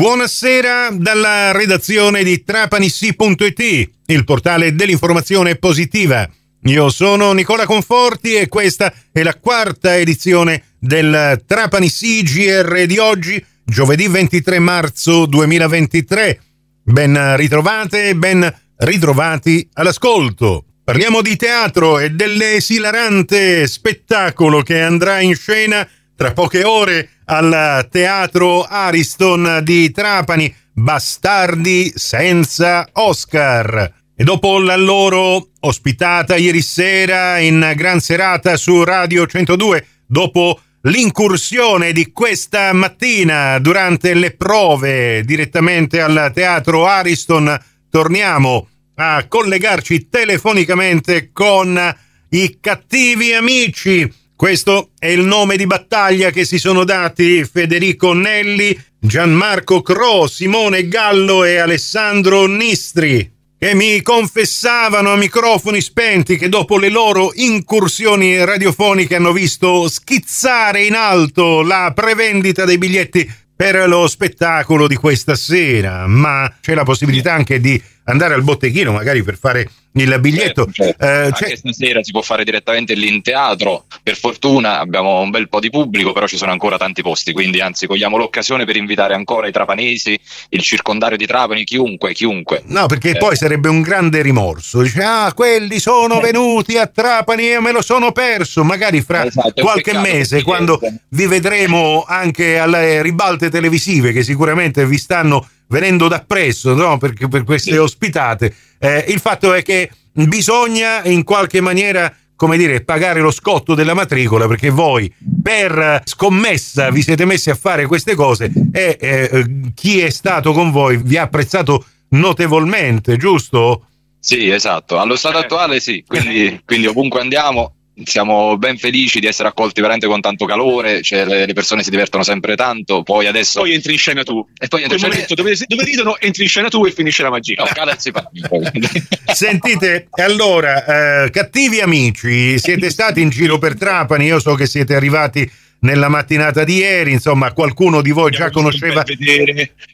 Buonasera dalla redazione di trapanissi.it, il portale dell'informazione positiva. Io sono Nicola Conforti e questa è la quarta edizione del Trapanissi GR di oggi, giovedì 23 marzo 2023. Ben ritrovate e ben ritrovati all'ascolto. Parliamo di teatro e dell'esilarante spettacolo che andrà in scena tra poche ore al Teatro Ariston di Trapani, Bastardi senza Oscar. E dopo la loro ospitata ieri sera in gran serata su Radio 102, dopo l'incursione di questa mattina durante le prove direttamente al Teatro Ariston, torniamo a collegarci telefonicamente con i cattivi amici questo è il nome di battaglia che si sono dati Federico Nelli, Gianmarco Cro, Simone Gallo e Alessandro Nistri, che mi confessavano a microfoni spenti che dopo le loro incursioni radiofoniche hanno visto schizzare in alto la prevendita dei biglietti per lo spettacolo di questa sera, ma c'è la possibilità anche di andare al botteghino magari per fare il biglietto. Certo, certo. Eh, cioè... stasera si può fare direttamente lì in teatro. Per fortuna abbiamo un bel po' di pubblico, però ci sono ancora tanti posti. Quindi, anzi, cogliamo l'occasione per invitare ancora i trapanesi, il circondario di Trapani, chiunque, chiunque. No, perché eh. poi sarebbe un grande rimorso. Dice, ah, quelli sono eh. venuti a Trapani e me lo sono perso. Magari fra esatto, qualche mese, quando vi vedremo anche alle ribalte televisive, che sicuramente vi stanno venendo da presso no? per, per queste ospitate. Eh, il fatto è che bisogna in qualche maniera come dire, pagare lo scotto della matricola perché voi per scommessa vi siete messi a fare queste cose e eh, chi è stato con voi vi ha apprezzato notevolmente, giusto? Sì, esatto. Allo stato eh. attuale sì, quindi, quindi ovunque andiamo siamo ben felici di essere accolti veramente con tanto calore, cioè le, le, persone si divertono sempre tanto, poi adesso... Poi entri in scena tu. E poi entri in scena... momento dove, dove ridono entri in scena tu e finisce la magia. No, Sentite, allora, eh, cattivi amici, siete stati in giro per Trapani, io so che siete arrivati nella mattinata di ieri, insomma, qualcuno di voi abbiamo già conosceva.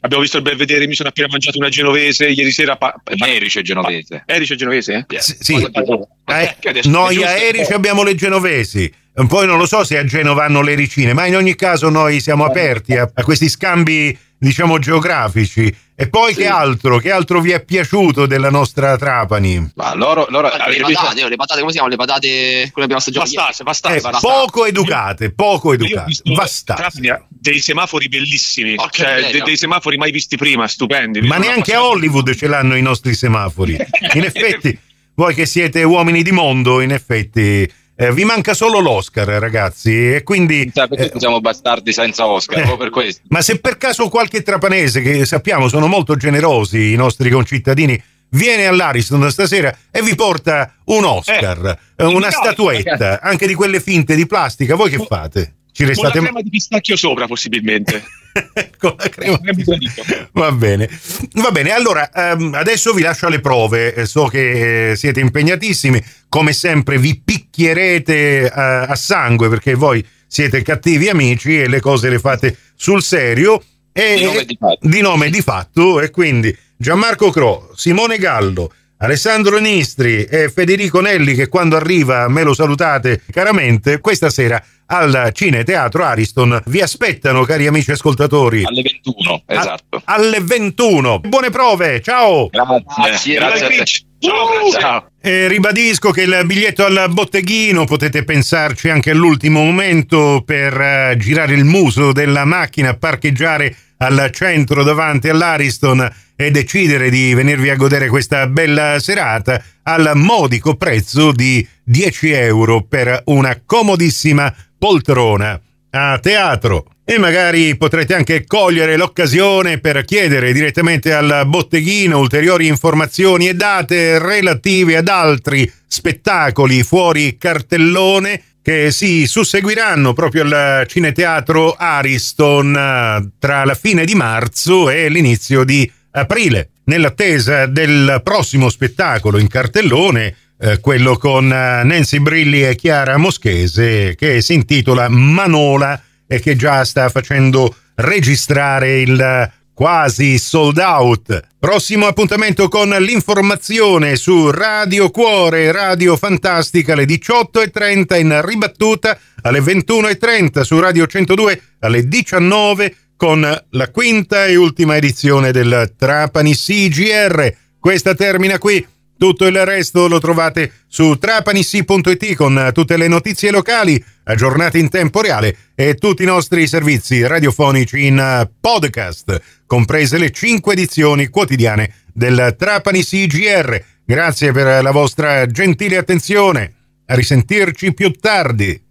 abbiamo visto il bel vedere, mi sono appena mangiato una genovese ieri sera. Pa- Erice genovese. Erice genovese? Eh? S- sì, eh, noi a Erice abbiamo le genovesi. Poi non lo so se a Genova hanno le ricine, ma in ogni caso noi siamo aperti a, a questi scambi, diciamo, geografici. E poi sì. che altro? Che altro vi è piaciuto della nostra Trapani? Ma loro, loro le, patate, oh, le patate, come si chiamano? Le patate, quelle che abbiamo assaggiato bastate, bastate, eh, bastate. Poco educate, poco educate. Bastate. Dei semafori bellissimi, oh, cioè de, dei semafori mai visti prima, stupendi. Ma neanche a Hollywood ce l'hanno i nostri semafori. In effetti, voi che siete uomini di mondo, in effetti eh, vi manca solo l'Oscar, ragazzi, e quindi... Cioè, perché eh, siamo bastardi senza Oscar, eh, per questo. Ma se per caso qualche trapanese, che sappiamo sono molto generosi i nostri concittadini, viene all'Ariston stasera e vi porta un Oscar, eh, una statuetta, anche di quelle finte di plastica, voi che fate? Ci restate... Con la crema di pistacchio sopra, possibilmente. con la crema va bene. Va bene allora um, adesso vi lascio alle prove. Eh, so che eh, siete impegnatissimi. Come sempre vi picchierete uh, a sangue perché voi siete cattivi amici e le cose le fate sul serio. E, di nome di fatto, di nome di fatto e quindi Gianmarco Cro Simone Gallo Alessandro Nistri e Federico Nelli che quando arriva me lo salutate caramente questa sera al Cine Teatro Ariston vi aspettano cari amici ascoltatori. Alle 21 esatto. a, alle 21 buone prove ciao. Grazie grazie, grazie Ciao, ciao. E ribadisco che il biglietto al botteghino potete pensarci anche all'ultimo momento per uh, girare il muso della macchina, parcheggiare al centro davanti all'Ariston e decidere di venirvi a godere questa bella serata al modico prezzo di 10 euro per una comodissima poltrona a teatro. E magari potrete anche cogliere l'occasione per chiedere direttamente al botteghino ulteriori informazioni e date relative ad altri spettacoli fuori cartellone che si susseguiranno proprio al Cineteatro Ariston eh, tra la fine di marzo e l'inizio di aprile. Nell'attesa del prossimo spettacolo in cartellone, eh, quello con eh, Nancy Brilli e Chiara Moschese, che si intitola Manola e che già sta facendo registrare il quasi sold out. Prossimo appuntamento con l'informazione su Radio Cuore, Radio Fantastica alle 18.30 in ribattuta alle 21.30 su Radio 102 alle 19 con la quinta e ultima edizione del Trapani CGR. Questa termina qui. Tutto il resto lo trovate su trapanissi.it con tutte le notizie locali aggiornate in tempo reale e tutti i nostri servizi radiofonici in podcast, comprese le cinque edizioni quotidiane del Trapani CGR. Grazie per la vostra gentile attenzione. A risentirci più tardi.